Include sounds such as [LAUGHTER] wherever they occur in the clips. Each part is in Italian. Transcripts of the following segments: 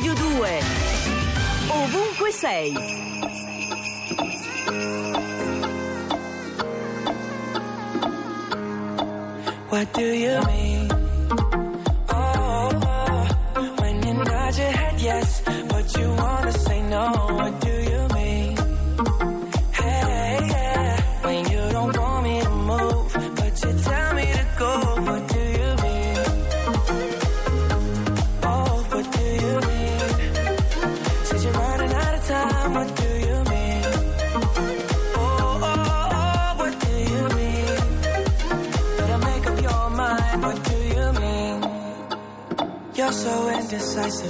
Radio 2. Ovunque sei. What do you mean?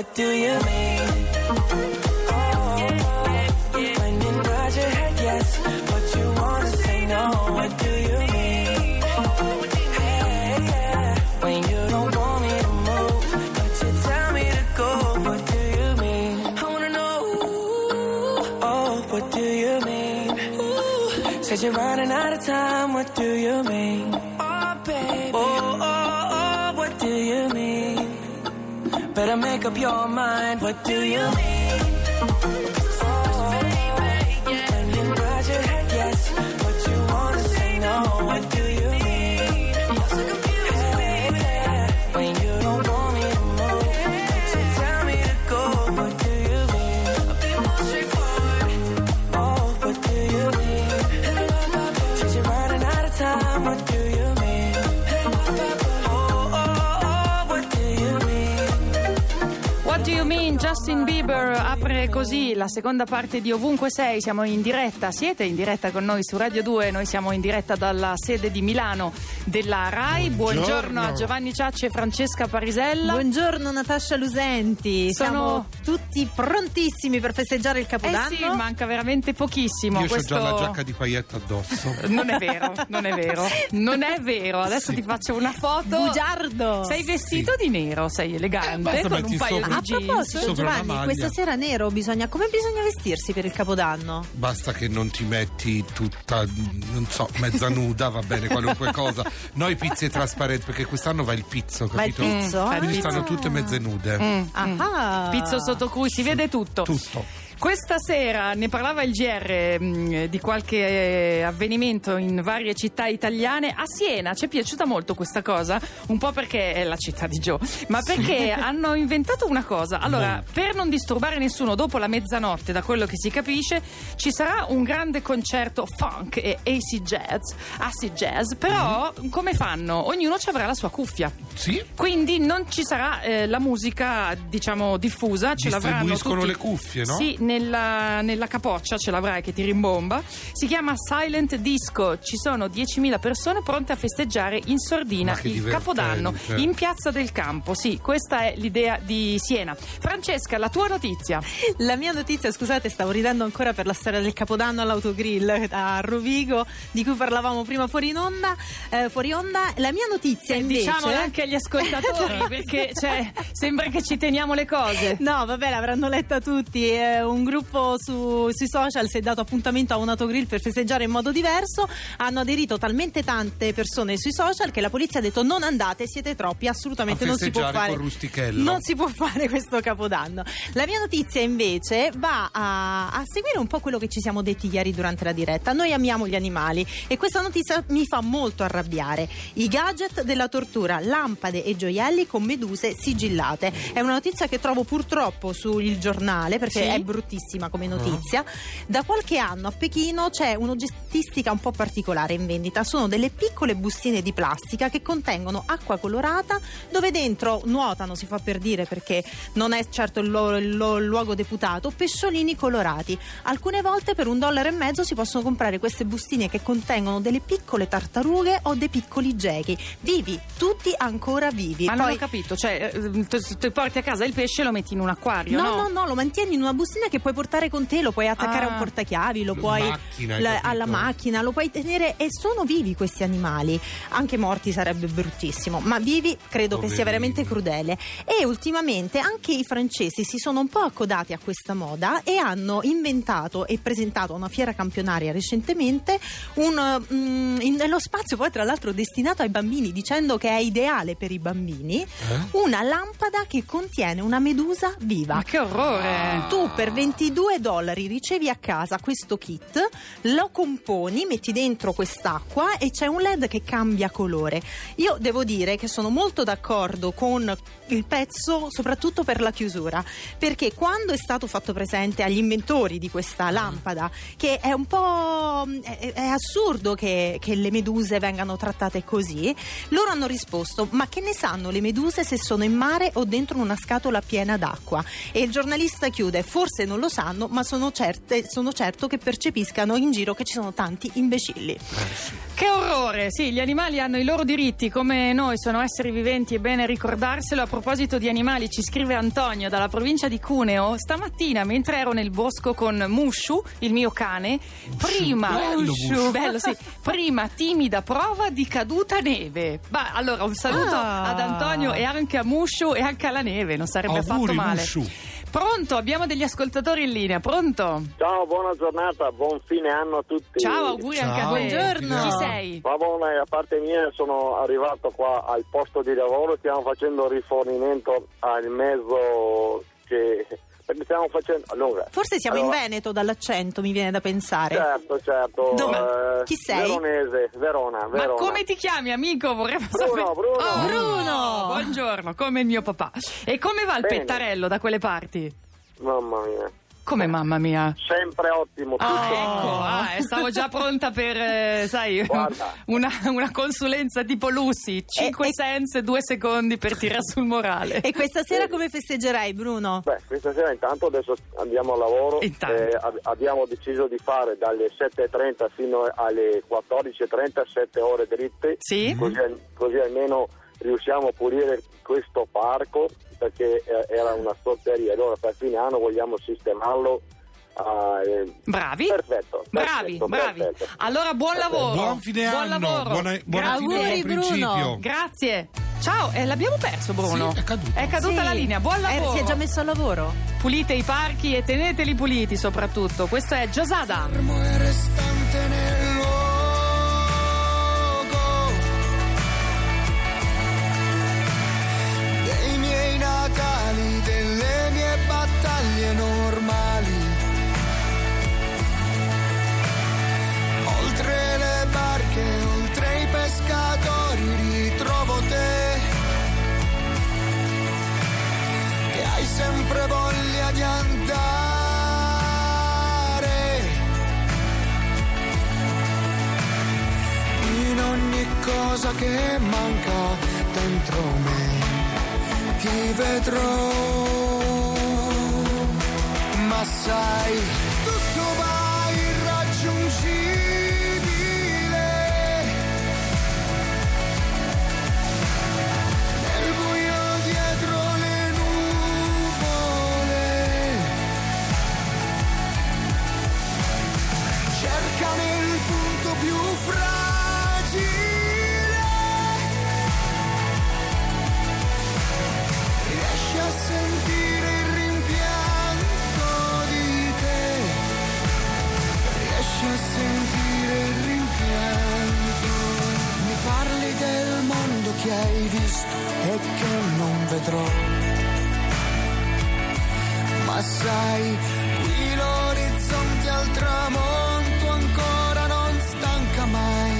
What do you mean? Oh, when you nod your head yes, but you wanna say no. What do you mean? Hey, yeah, when you don't want me to move, but you tell me to go. What do you mean? I wanna know. Oh, what do you mean? Said you're running out of time. What do you mean? Make up your mind. What do you mean? Oh, when you nod your head yes, but you wanna say no. What do Justin Bieber apre così la seconda parte di Ovunque Sei, siamo in diretta, siete in diretta con noi su Radio 2, noi siamo in diretta dalla sede di Milano della RAI. Buongiorno, Buongiorno. a Giovanni Ciacci e Francesca Parisella. Buongiorno Natascia Lusenti, Sono- siamo tutti prontissimi per festeggiare il Eh Capodanno. sì, manca veramente pochissimo. Io Questo... ho già la giacca di paillette addosso. [LAUGHS] Non è vero, non è vero, non è vero. Adesso Sì. ti faccio una foto. Bugiardo. Sei vestito di nero, sei elegante, basta con un paio sopra- A di jeans. proposito Sopra una Giovanni, questa sera nero bisogna come bisogna vestirsi per il Capodanno? Basta che non ti metti tutta, non so, mezza nuda, va bene, qualunque [LAUGHS] cosa. Noi pizze trasparenti, perché quest'anno va il pizzo, Va il capito? pizzo? Mm, Quindi pizzo. stanno tutte mezze nude. Mm, mm. Ah. Pizzo sotto cui si vede tutto. Tutto. Questa sera ne parlava il GR mh, di qualche eh, avvenimento in varie città italiane. A Siena ci è piaciuta molto questa cosa, un po' perché è la città di Joe, ma perché [LAUGHS] hanno inventato una cosa. Allora, per non disturbare nessuno, dopo la mezzanotte, da quello che si capisce, ci sarà un grande concerto funk e AC jazz, acid jazz, però come fanno? Ognuno ci avrà la sua cuffia. Sì? Quindi non ci sarà eh, la musica, diciamo, diffusa, ce l'avranno Distribuiscono tutti. le cuffie, no? Sì, nella, nella capoccia, ce l'avrai che ti rimbomba. Si chiama Silent Disco. Ci sono 10.000 persone pronte a festeggiare in sordina il. Capodanno in Piazza del Campo. Sì, questa è l'idea di Siena. Francesca, la tua notizia. La mia notizia, scusate, stavo ridendo ancora per la storia del Capodanno all'autogrill a Rovigo, di cui parlavamo prima fuori in onda. eh, fuori onda. La mia notizia invece. Diciamolo anche agli ascoltatori, [LAUGHS] perché cioè, sembra che ci teniamo le cose. No, vabbè, l'avranno letta tutti. Eh, un gruppo su- sui social si è dato appuntamento a un autogrill per festeggiare in modo diverso. Hanno aderito talmente tante persone sui social che la polizia ha detto non andate, siete troppi, assolutamente non si può fare. Non si può fare questo capodanno. La mia notizia invece va a, a seguire un po' quello che ci siamo detti ieri durante la diretta. Noi amiamo gli animali e questa notizia mi fa molto arrabbiare. I gadget della tortura, lampade e gioielli con meduse sigillate. È una notizia che trovo purtroppo sul giornale perché Sì? è bruttissima come notizia. Da qualche anno a Pechino c'è un'oggettistica un po' particolare in vendita. Sono delle piccole bustine di plastica che contengono acqua colorata dove dentro nuotano, si fa per dire perché non è certo il, lo- il lo- il luogo deputato, pesciolini colorati. Alcune volte per un dollaro e mezzo si possono comprare queste bustine che contengono delle piccole tartarughe o dei piccoli gechi. Vivi, tutti ancora vivi. Ma non Poi- ho capito, cioè, eh, ti ti porti a casa il pesce e lo metti in un acquario, No, no? no, no, lo mantieni in una bustina che puoi portare con te, lo puoi attaccare Ah. a un portachiavi, lo puoi macchina, la- alla macchina, lo puoi tenere e sono vivi questi animali. Anche morti sarebbe bruttissimo, ma vivi credo che sia veramente crudele. E ultimamente anche i francesi si sono un po' accodati a questa moda e hanno inventato e presentato a una fiera campionaria recentemente un, mm, in- nello spazio poi tra l'altro destinato ai bambini dicendo che è ideale per i bambini una lampada che contiene una medusa viva. Ma che orrore! Tu per 22 dollari ricevi a casa questo kit, lo componi, metti dentro quest'acqua e c'è un LED che cambia colore. Io devo dire che sono molto d'accordo con il pezzo, soprattutto per la chiusura, perché quando è stato fatto presente agli inventori di questa lampada, che è un po' è, è assurdo che, che le meduse vengano trattate così, loro hanno risposto: ma che ne sanno le meduse se sono in mare o dentro una scatola piena d'acqua? E il giornalista chiude: forse non lo sanno, ma sono, certe, sono certo che percepiscano in giro che ci sono tanti imbecilli. Che orrore! Sì, gli animali hanno i loro diritti, come noi sono esseri viventi, è bene ricordarselo. A proposito di animali, ci scrive Antonio dalla provincia di Cuneo. Stamattina, mentre ero nel bosco con Mushu, il mio cane, prima, bello, Mushu. bello, sì, prima timida prova di caduta neve. Ma allora un saluto Ah. ad Antonio e anche a Mushu e anche alla neve, non sarebbe affatto male. Mushu. Pronto, abbiamo degli ascoltatori in linea, pronto? Ciao, buona giornata, buon fine anno a tutti. Ciao, auguri Ciao, anche a te. buongiorno. Chi sei? Va bene, a parte mia sono arrivato qua al posto di lavoro, stiamo facendo rifornimento al mezzo che... perché stiamo facendo... Allora, Forse siamo in allora, Veneto dall'accento, mi viene da pensare. Certo, certo. Dove? eh, Chi sei? Veronese, Verona, Ma Verona. come ti chiami, amico? Vorremmo Bruno, sapere. Bruno. Oh, Bruno. Buongiorno, come il mio papà. E come va il Bene. pettarello da quelle parti? Mamma mia. Come mamma mia? Sempre ottimo. tutto. Ah, ecco, ah, eh, stavo già pronta per, eh, sai, [LAUGHS] una, una consulenza tipo Lucy, 5 E- e- sense, 2 secondi per tirare sul morale. E questa sera come festeggerai, Bruno? Beh, questa sera intanto adesso andiamo al lavoro. Intanto. Eh, ab- abbiamo deciso di fare dalle 7.30 fino alle 14.30 7 ore dritte. Sì? Così, al- così almeno riusciamo a pulire questo parco perché eh, era una storteria. Allora per fine anno vogliamo sistemarlo. ah, eh, Bravi? Perfetto. Bravi, perfetto, bravi. perfetto. Allora, buon lavoro. Buon fine Buon anno, lavoro. buona, buona Auguri. Bruno. Grazie. Ciao, eh, l'abbiamo perso Bruno. Sì, è caduto. È caduta Sì. la linea. Buon Eh, lavoro. si è già messo al lavoro? Pulite i parchi e teneteli puliti soprattutto. Questo è Giosada. fermo cosa che manca dentro me ti vedrò. Ma sai, tutto va Ma sai, qui l'orizzonte al tramonto ancora non stanca mai.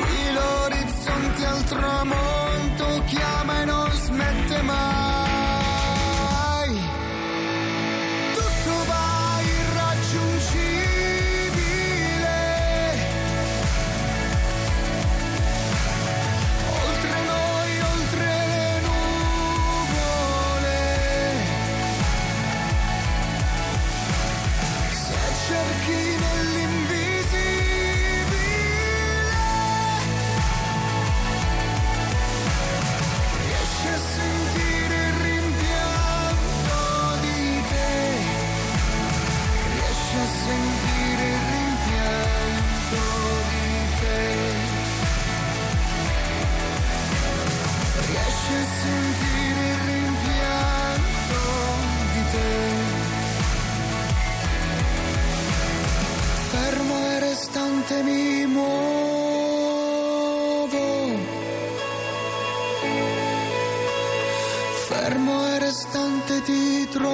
Qui l'orizzonte al tramonto chiama e non smette mai. Fermo e restante ti trovo.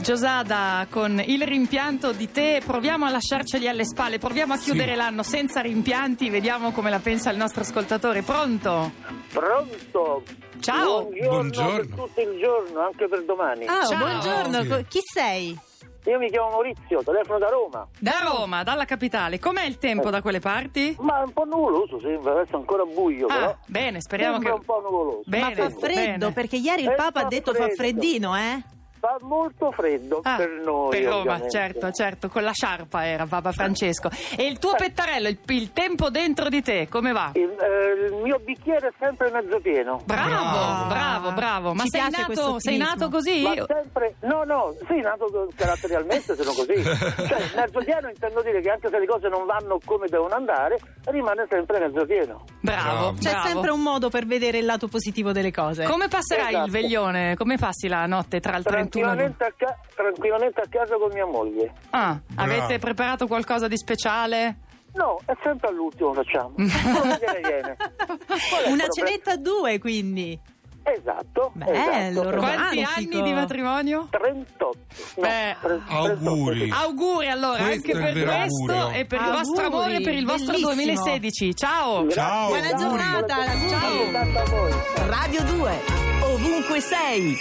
Giosada con il rimpianto di te, proviamo a lasciarceli alle spalle, proviamo a chiudere l'anno senza rimpianti, vediamo come la pensa il nostro ascoltatore. Pronto? Pronto? Ciao. Buongiorno, Buongiorno. per tutto il giorno, anche per domani. Ah, Ciao. buongiorno, Sì. chi sei? Io mi chiamo Maurizio, telefono da Roma. Da Roma, dalla capitale, com'è il tempo da quelle parti? Ma è un po' nuvoloso, sembra, adesso è ancora buio, però. Ah, bene, speriamo sembra che... un po' nuvoloso. Bene, Ma fa freddo bene. perché ieri il Eh, Papa ha fa detto fa freddo. freddino, eh? Fa molto freddo Ah, per noi. per Roma, ovviamente. certo, certo, con la sciarpa era Papa Francesco. E il tuo pettarello, il, il tempo dentro di te, come va? Il, eh, il mio bicchiere è sempre mezzo pieno. Bravo, bravo, bravo. Ma Ci sei nato, sei nato così? Ma sempre, no, no, sì, nato caratterialmente sono così. [LAUGHS] cioè, mezzo pieno intendo dire che anche se le cose non vanno come devono andare, rimane sempre mezzo pieno. Bravo, Bravo. C'è bravo. sempre un modo per vedere il lato positivo delle cose. Come passerai Esatto. il veglione? Come passi la notte tra il 31 e il... Tranquillamente a, ca- tranquillamente a casa con mia moglie. Ah, avete Bravo. preparato qualcosa di speciale? No, è sempre all'ultimo facciamo. [LAUGHS] Il Una cenetta a due, quindi. Esatto. Bello, esatto. Quanti anni di matrimonio? 38. No, Beh, tre- 38, auguri. Auguri allora Questo anche il per questo augurio. e per il Auguri, vostro amore per il vostro bellissimo. 2016. Ciao! Ciao. Buona Grazie, giornata, buona auguri. giornata a voi. Radio 2, ovunque sei.